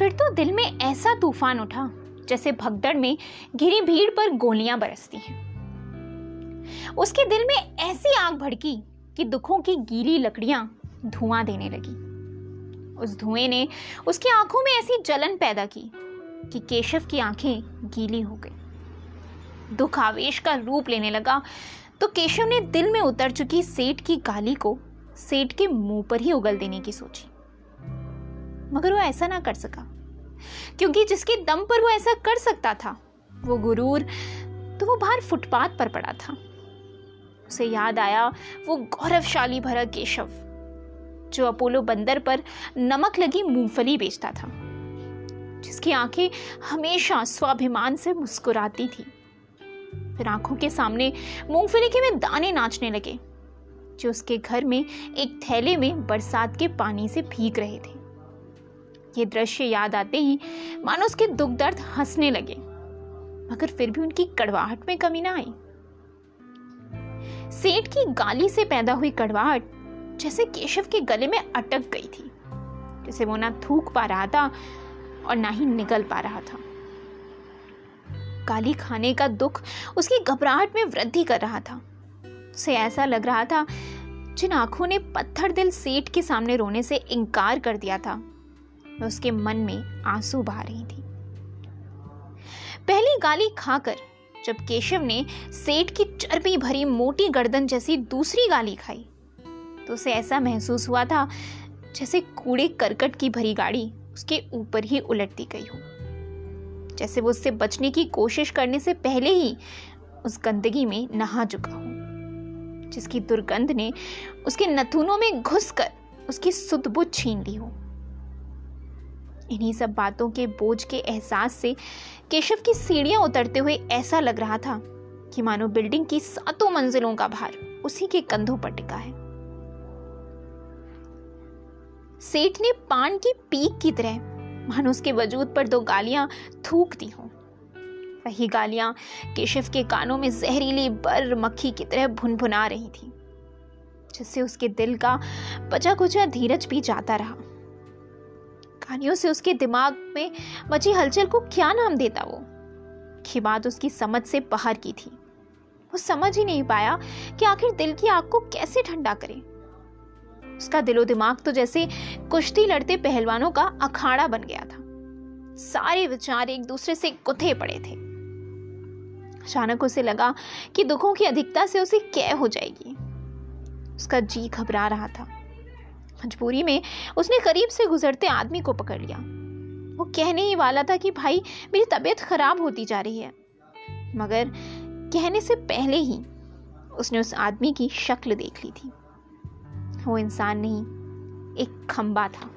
फिर तो दिल में ऐसा तूफ़ान उठा, जैसे भगदड़ में घिरी भीड़ पर गोलियाँ बरसती हैं। उसके दिल में ऐसी आग भड़की कि दुखों की गीली लकड़ियाँ धुआँ देने लगी। उस धुएँ ने उसकी आँखों में ऐसी जलन पैदा की कि केशव की आँखें गीली हो गई। दुख आवेश का रूप लेने लगा तो केशव ने दिल में उतर चुकी सेठ की गाली को सेठ के मुँह पर ही उगल देने की सोची। मगर वो ऐसा ना कर सका। क्योंकि जिसके दम पर वो ऐसा कर सकता था, वो गुरूर तो वो बाहर फुटपाथ पर पड़ा था। उसे याद आया वो गौरवशाली भरा केशव, जो अपोलो बंदर पर नमक लगी मूंगफली बेचता था, जिसकी आँखें हमेशा स्वाभिमान से मुस्कुराती थी। फिर आँखों के सामने मूंगफली के में दाने नाचने लगे, जो उसके घर में एक थैले में बरसात के पानी से भीग रहे थे। ये दृश्य याद आते ही मानो उसके दुख दर्द हंसने लगे, मगर फिर भी उनकी कड़वाहट में कमी ना आई। सेठ की गाली से पैदा हुई कड़वाहट जैसे केशव के गले में अटक गई थी, जिसे वो ना थूक पा रहा था और ना ही निकल पा रहा था। गाली खाने का दुख उसकी घबराहट में वृद्धि कर रहा था। उसे ऐसा लग रहा था जिन आँखों ने पत्थर दिल सेठ के सामने रोने से इनकार कर दिया था। उसके मन में आँसू बहा रही थी। पहली गाली खाकर, जब केशव ने सेठ की चर्बी भरी मोटी गर्दन जैसी दूसरी गाली खाई तो उसे ऐसा महसूस हुआ था जैसे कूड़े करकट की भरी गाड़ी उसके ऊपर ही उलट दी गई हो। जैसे वो उससे बचने की कोशिश करने से पहले ही उस गंदगी में नहा चुका हो, जिसकी दुर्गंध ने उसके नथुनों में घुसकर उसकी सुदबुद छीन ली हो। इन्हीं सब बातों के बोझ के एहसास से केशव की सीढ़ियाँ उतरते हुए ऐसा लग रहा था कि मानो बिल्डिंग की सातों मंजिलों का भार उसी के कंधों पर टिका है। सेठ ने पान की पीक की तरह मानो उसके वजूद पर दो गालियाँ थूक दी हों। वही गालियाँ केशव के कानों में जहरीली बर मक्खी की तरह भुनभुना रही थी, जिससे उसके दिल का बचा कुचा धीरज भी जाता रहा। कहानियों से उसके दिमाग में मची हलचल को क्या नाम देता वो? ये बात उसकी समझ से बाहर की थी। वो समझ ही नहीं पाया कि आखिर दिल की आग को कैसे ठंडा करे। उसका दिलो दिमाग तो जैसे कुश्ती लड़ते पहलवानों का अखाड़ा बन गया था। सारे विचार एक दूसरे से गुथे पड़े थे। अचानक उसे लगा कि दुखों की अधिकता से उसे कै हो जाएगी। उसका जी घबरा रहा था। मजबूरी में उसने करीब से गुजरते आदमी को पकड़ लिया। वो कहने ही वाला था कि, भाई, मेरी तबीयत खराब होती जा रही है। मगर कहने से पहले ही उसने उस आदमी की शक्ल देख ली थी। वो इंसान नहीं, एक खंबा था।